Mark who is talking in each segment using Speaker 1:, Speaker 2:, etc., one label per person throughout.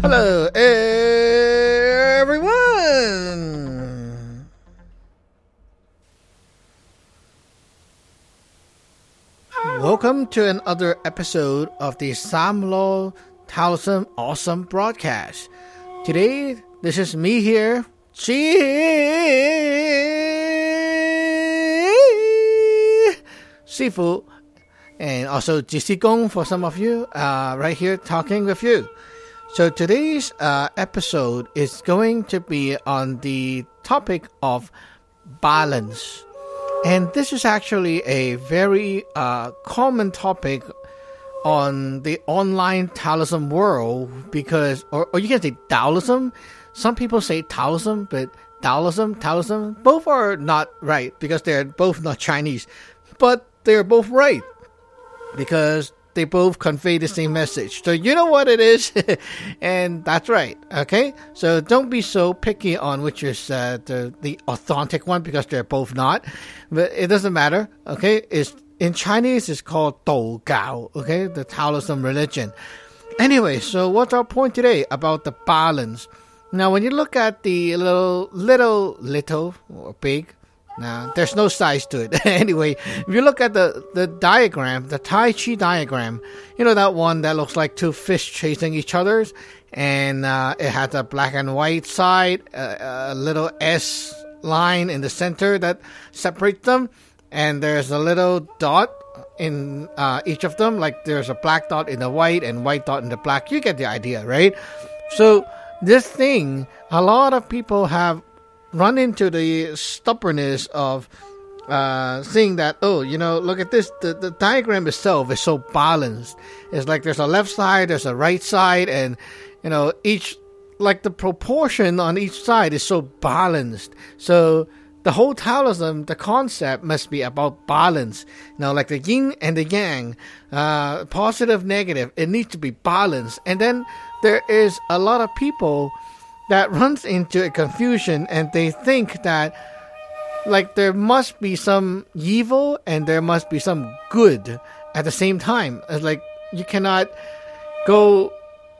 Speaker 1: Hello, everyone. Welcome to another episode of the Samlo Taoism Awesome broadcast. Today, this is me here, Chi Sifu, and also Jisi Gong for some of you, uh, right here talking with you. So today's uh, episode is going to be on the topic of balance. And this is actually a very uh, common topic on the online Taoism world because, or, or you can say Taoism. Some people say Taoism, but Taoism, Taoism, both are not right because they're both not Chinese. But they're both right because they both convey the same message. So you know what it is, and that's right. Okay, so don't be so picky on which is uh, the the authentic one because they're both not. But it doesn't matter. Okay, it's in Chinese it's called Dou Gao. Okay, the Taoism religion. Anyway, so what's our point today about the balance? Now, when you look at the little, little, little or big now, there's no size to it. anyway, if you look at the, the diagram, the Tai Chi diagram, you know that one that looks like two fish chasing each other, and uh, it has a black and white side, a, a little S line in the center that separates them, and there's a little dot in uh, each of them, like there's a black dot in the white and white dot in the black. You get the idea, right? So, this thing, a lot of people have run into the stubbornness of uh, seeing that oh you know look at this the, the diagram itself is so balanced it's like there's a left side there's a right side and you know each like the proportion on each side is so balanced so the whole Taoism, the concept must be about balance. Know, like the yin and the yang, uh, positive, negative, it needs to be balanced. And then there is a lot of people that runs into a confusion and they think that like there must be some evil and there must be some good at the same time. It's like you cannot go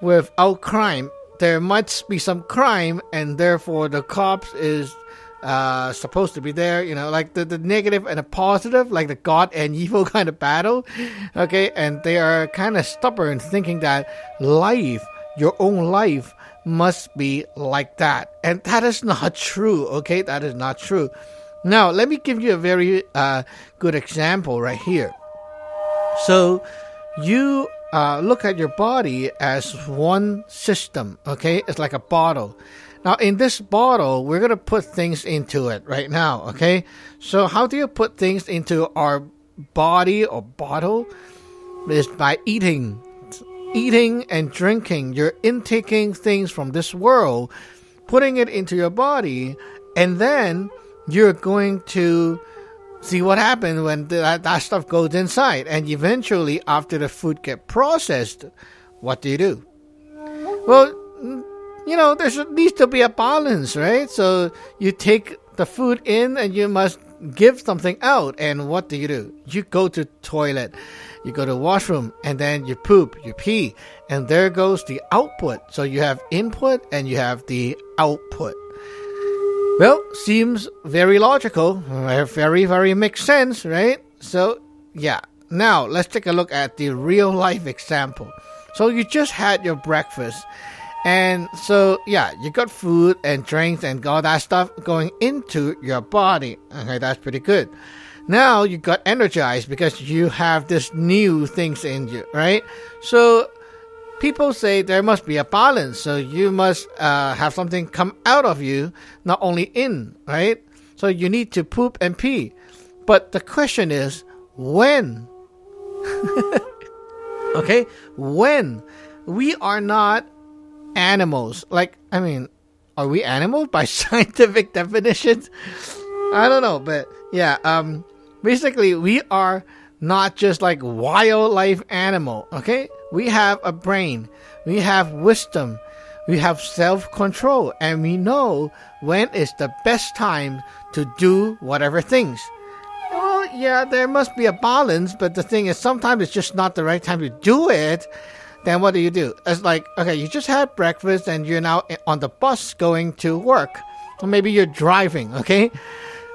Speaker 1: without crime. There must be some crime and therefore the cops is uh, supposed to be there, you know, like the, the negative and the positive, like the God and evil kind of battle. Okay, and they are kind of stubborn thinking that life, your own life, must be like that. And that is not true, okay? That is not true. Now, let me give you a very uh, good example right here. So, you uh, look at your body as one system, okay? It's like a bottle. Now, in this bottle, we're going to put things into it right now, okay? So, how do you put things into our body or bottle? Is by eating eating and drinking, you're intaking things from this world, putting it into your body, and then you're going to see what happens when that, that stuff goes inside. And eventually, after the food get processed, what do you do? Well, you know, there needs to be a balance, right? So you take the food in and you must give something out. And what do you do? You go to toilet you go to the washroom and then you poop, you pee, and there goes the output. So you have input and you have the output. Well, seems very logical, uh, very, very makes sense, right? So, yeah. Now, let's take a look at the real life example. So, you just had your breakfast, and so, yeah, you got food and drinks and all that stuff going into your body. Okay, that's pretty good now you got energized because you have this new things in you, right? So people say there must be a balance. So you must uh, have something come out of you, not only in, right? So you need to poop and pee. But the question is, when? okay? When we are not animals. Like, I mean, are we animals by scientific definitions? I don't know, but yeah, um basically we are not just like wildlife animal, okay? We have a brain, we have wisdom, we have self-control, and we know when is the best time to do whatever things. Well, yeah, there must be a balance, but the thing is sometimes it's just not the right time to do it. Then what do you do? It's like, okay, you just had breakfast and you're now on the bus going to work. Or maybe you're driving, okay?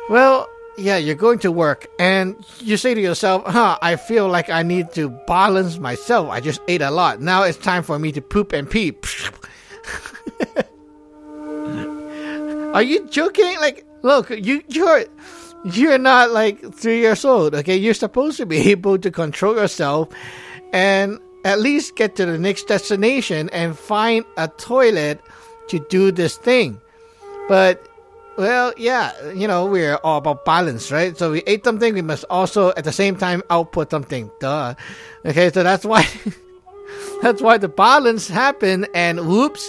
Speaker 1: Well, yeah, you're going to work and you say to yourself, huh, I feel like I need to balance myself. I just ate a lot. Now it's time for me to poop and pee. Are you joking? Like, look, you you're you're not like three years old, okay? You're supposed to be able to control yourself and at least get to the next destination and find a toilet to do this thing. But well, yeah, you know, we're all about balance, right? So we ate something, we must also at the same time output something. Duh. Okay, so that's why that's why the balance happened and whoops.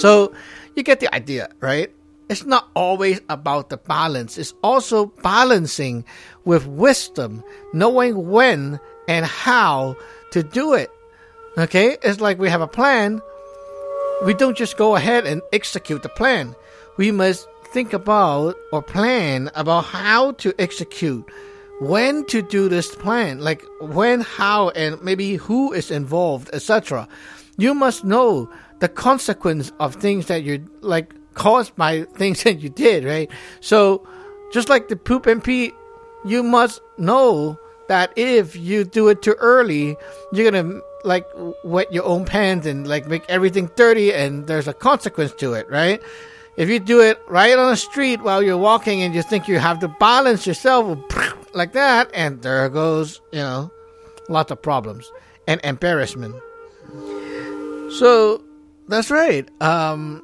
Speaker 1: So you get the idea, right? It's not always about the balance. It's also balancing with wisdom, knowing when and how to do it. Okay? It's like we have a plan. We don't just go ahead and execute the plan we must think about or plan about how to execute when to do this plan like when how and maybe who is involved etc you must know the consequence of things that you like caused by things that you did right? So just like the poop and pee you must know that if you do it too early you're gonna like wet your own pants and like make everything dirty and there's a consequence to it right if you do it right on the street while you're walking and you think you have to balance yourself like that, and there goes, you know, lots of problems and embarrassment. So that's right. Um,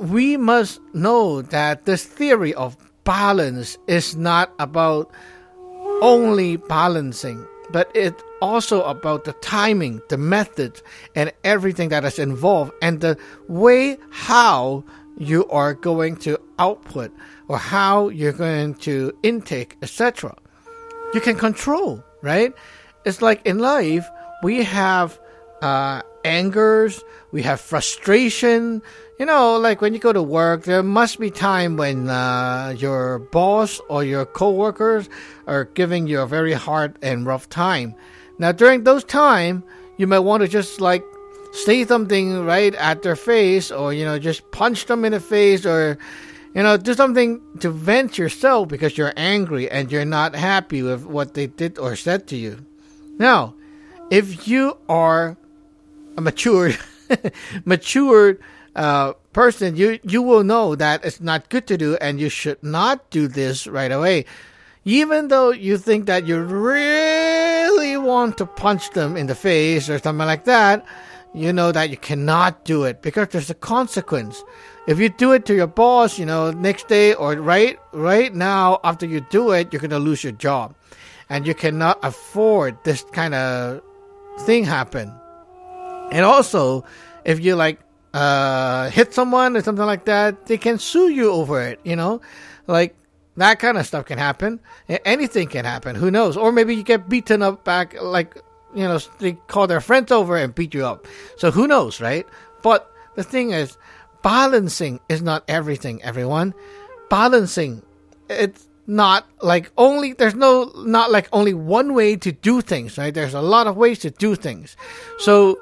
Speaker 1: we must know that this theory of balance is not about only balancing, but it's also about the timing, the methods, and everything that is involved, and the way how you are going to output or how you're going to intake, etc. You can control, right? It's like in life, we have uh, angers, we have frustration. You know, like when you go to work, there must be time when uh, your boss or your coworkers are giving you a very hard and rough time. Now, during those time, you might want to just like say something right at their face or you know just punch them in the face or you know do something to vent yourself because you're angry and you're not happy with what they did or said to you. Now if you are a matured matured uh, person you you will know that it's not good to do and you should not do this right away. Even though you think that you really want to punch them in the face or something like that you know that you cannot do it because there's a consequence. If you do it to your boss, you know, next day or right right now after you do it, you're gonna lose your job. And you cannot afford this kind of thing happen. And also, if you like uh, hit someone or something like that, they can sue you over it, you know? Like that kind of stuff can happen. Anything can happen. Who knows? Or maybe you get beaten up back like you know, they call their friends over and beat you up. So who knows, right? But the thing is, balancing is not everything, everyone. Balancing, it's not like only, there's no, not like only one way to do things, right? There's a lot of ways to do things. So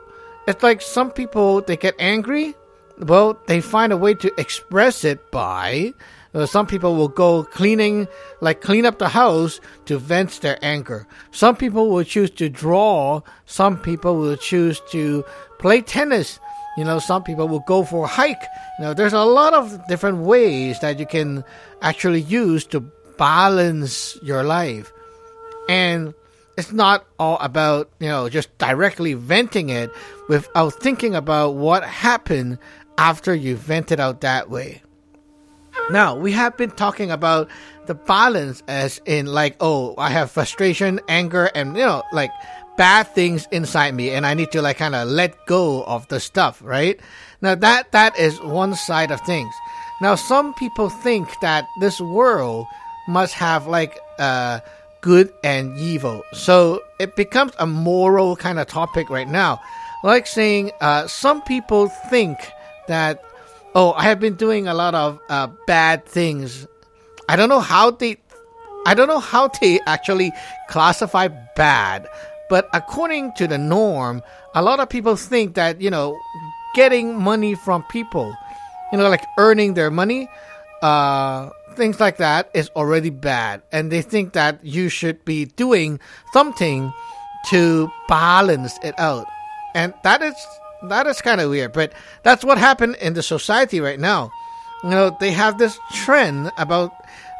Speaker 1: it's like some people, they get angry. Well, they find a way to express it by uh, some people will go cleaning, like clean up the house to vent their anger. Some people will choose to draw. Some people will choose to play tennis. You know, some people will go for a hike. You know, there's a lot of different ways that you can actually use to balance your life. And it's not all about, you know, just directly venting it without thinking about what happened after you vented out that way. Now, we have been talking about the balance as in like, oh, I have frustration, anger, and you know, like bad things inside me, and I need to like kind of let go of the stuff, right? Now that that is one side of things. Now some people think that this world must have like uh good and evil. So it becomes a moral kind of topic right now. Like saying, uh, some people think that, oh, I have been doing a lot of uh, bad things. I don't know how they, I don't know how they actually classify bad, but according to the norm, a lot of people think that you know, getting money from people, you know, like earning their money, uh, things like that is already bad, and they think that you should be doing something to balance it out, and that is that is kind of weird. But that's what happened in the society right now. You know, they have this trend about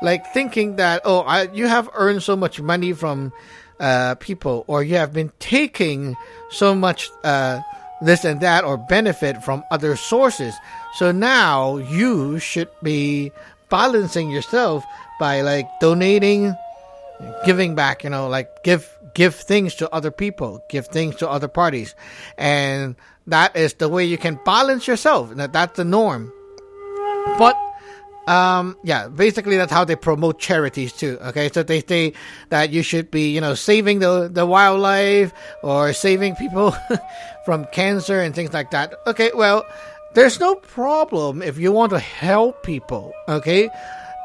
Speaker 1: like thinking that oh, I, you have earned so much money from uh, people, or you have been taking so much uh, this and that, or benefit from other sources. So now you should be balancing yourself by like donating, giving back, you know, like give give things to other people, give things to other parties. And that is the way you can balance yourself. That's the norm. But um, yeah, basically that's how they promote charities too. Okay, so they say that you should be, you know, saving the the wildlife or saving people from cancer and things like that. Okay, well, there's no problem if you want to help people, okay?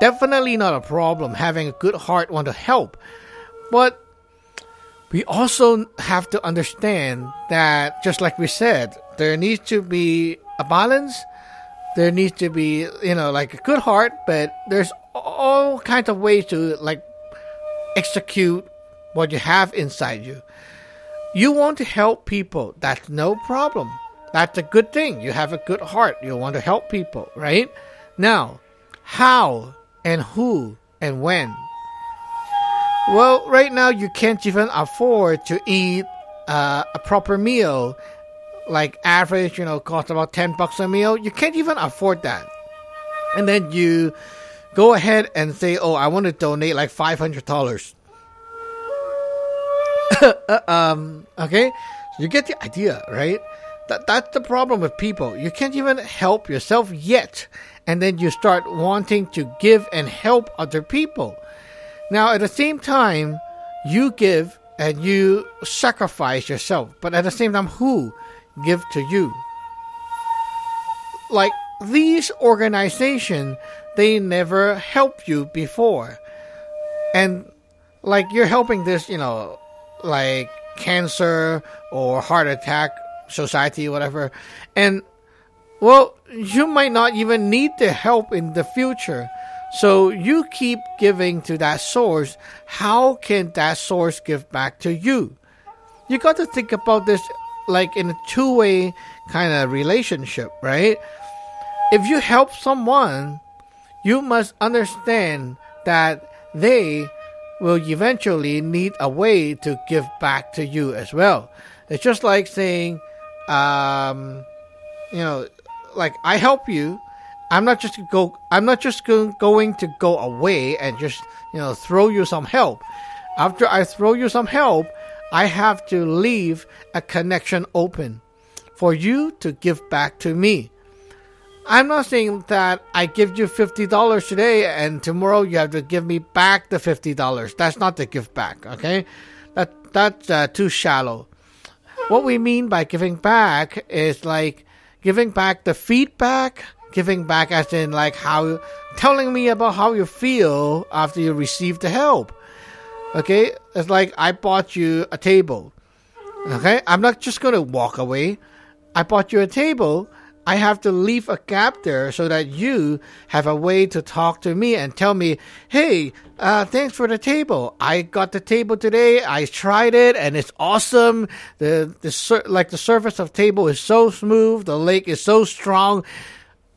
Speaker 1: Definitely not a problem having a good heart want to help. But we also have to understand that just like we said, there needs to be a balance. There needs to be, you know, like a good heart, but there's all kinds of ways to like execute what you have inside you. You want to help people, that's no problem that's a good thing. You have a good heart. You want to help people, right? Now, how and who and when? Well, right now you can't even afford to eat uh, a proper meal, like average, you know, cost about 10 bucks a meal. You can't even afford that. And then you go ahead and say, oh, I want to donate like $500. Uh, um, okay? You get the idea, right? That, that's the problem with people. You can't even help yourself yet. And then you start wanting to give and help other people. Now, at the same time, you give and you sacrifice yourself. But at the same time, who give to you? Like these organizations, they never helped you before. And like you're helping this, you know, like cancer or heart attack society, whatever. And well, you might not even need the help in the future. So you keep giving to that source. How can that source give back to you? You got to think about this like in a two way kind of relationship, right? If you help someone, you must understand that they will eventually need a way to give back to you as well. It's just like saying, um, you know, like I help you. I'm not just go. I'm not just go, going to go away and just you know throw you some help. After I throw you some help, I have to leave a connection open for you to give back to me. I'm not saying that I give you $50 today and tomorrow you have to give me back the $50. That's not the give back, okay? That that's uh, too shallow what we mean by giving back is like giving back the feedback, giving back as in like how telling me about how you feel after you receive the help. Okay, it's like I bought you a table. Okay, I'm not just gonna walk away. I bought you a table I have to leave a gap there so that you have a way to talk to me and tell me, hey, uh, thanks for the table. I got the table today. I tried it and it's awesome. The, the, like the surface of table is so smooth. The leg is so strong.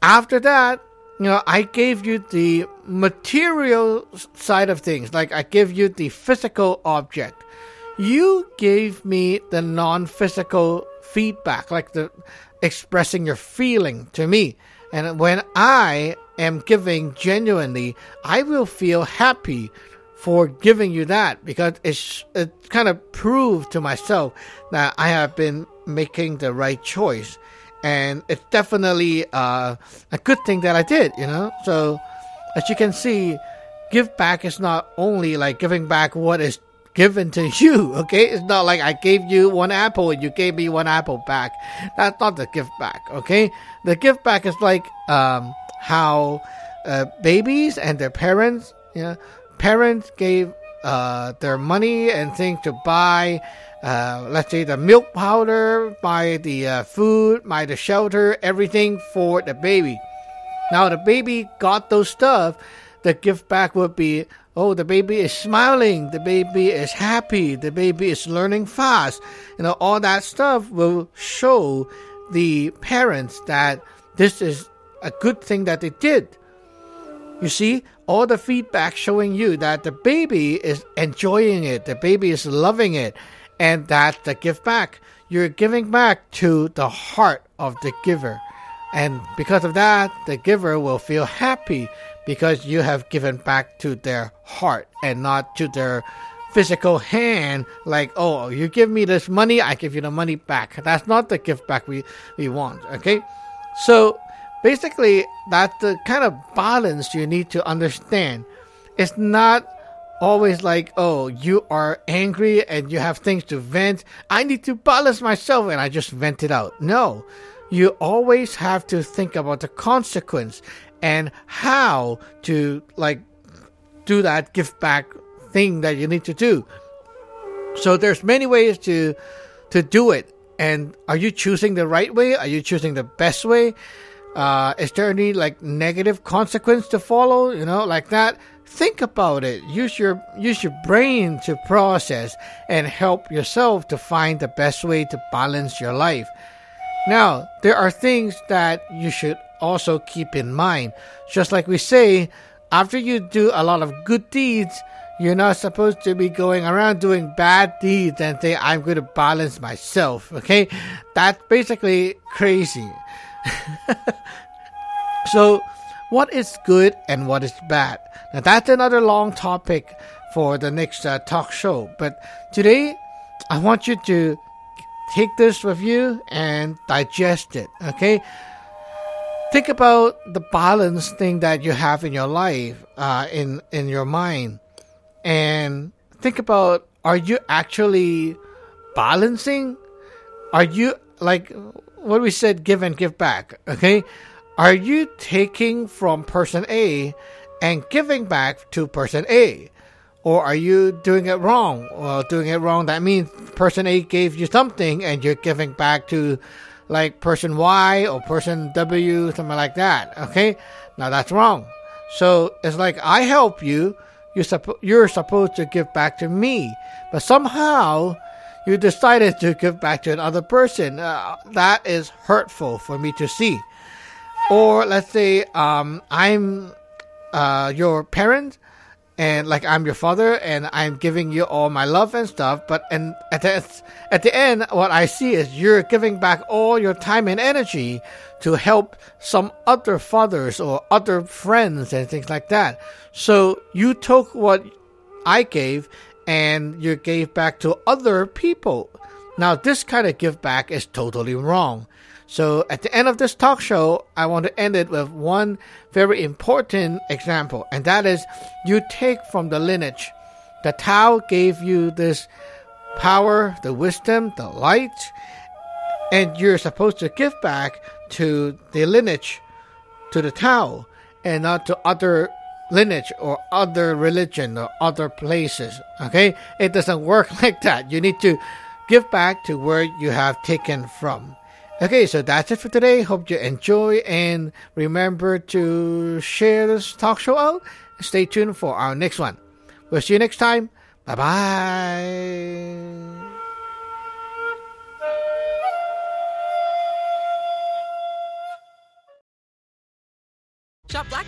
Speaker 1: After that, you know, I gave you the material side of things. Like I give you the physical object. You gave me the non-physical feedback, like the expressing your feeling to me. And when I am giving genuinely, I will feel happy for giving you that because it's it kind of proved to myself that I have been making the right choice, and it's definitely uh, a good thing that I did. You know, so as you can see, give back is not only like giving back what is given to you. Okay, it's not like I gave you one apple and you gave me one apple back. That's not the give back. Okay, the give back is like um, how uh, babies and their parents, you know, parents gave uh, their money and things to buy. Uh, let's say the milk powder, buy the uh, food, buy the shelter, everything for the baby. Now the baby got those stuff. The gift back would be, oh, the baby is smiling, the baby is happy, the baby is learning fast. You know, all that stuff will show the parents that this is a good thing that they did. You see, all the feedback showing you that the baby is enjoying it, the baby is loving it, and that's the give back. You're giving back to the heart of the giver. And because of that, the giver will feel happy because you have given back to their heart and not to their physical hand like oh you give me this money i give you the money back that's not the gift back we we want okay so basically that's the kind of balance you need to understand. It's not always like oh you are angry and you have things to vent. I need to balance myself and i just vent it out. No. You always have to think about the consequence and how to like do that give back thing that you need to do. So there's many ways to to do it. And are you choosing the right way? Are you choosing the best way uh, is there any like negative consequence to follow? You know like that? Think about it. Use your use your brain to process and help yourself to find the best way to balance your life. Now there are things that you should also keep in mind. Just like we say after you do a lot of good deeds you're not supposed to be going around doing bad deeds and say i'm going to balance myself okay? That's basically crazy so, what is good and what is bad? Now, that's another long topic for the next uh, talk show. But today, I want you to take this with you and digest it. Okay? Think about the balance thing that you have in your life, uh, in in your mind, and think about: Are you actually balancing? Are you like what we said? Give and give back. Okay? Are you taking from person A and giving back to person A? Or are you doing it wrong? Well, doing it wrong, that means person A gave you something and you're giving back to like person Y or person W, something like that. Okay? Now that's wrong. So it's like I help you, you're, suppo- you're supposed to give back to me. But somehow you decided to give back to another person. Uh, that is hurtful for me to see. Or let's say um, I'm uh, your parent, and like I'm your father, and I'm giving you all my love and stuff. But and at the at the end, what I see is you're giving back all your time and energy to help some other fathers or other friends and things like that. So you took what I gave and you gave back to other people. Now, this kind of give back is totally wrong. So at the end of this talk show, I want to end it with one very important example, and that is you take from the lineage. The Tao gave you this power, the wisdom, the light, and you're supposed to give back to the lineage, to the Tao, and not to other lineage or other religion or other places. Okay? It doesn't work like that. You need to give back to where you have taken from. Okay, so that's it for today. Hope you enjoy and remember to share this talk show out. Stay tuned for our next one. We'll see you next time. Bye bye.
Speaker 2: Shop Black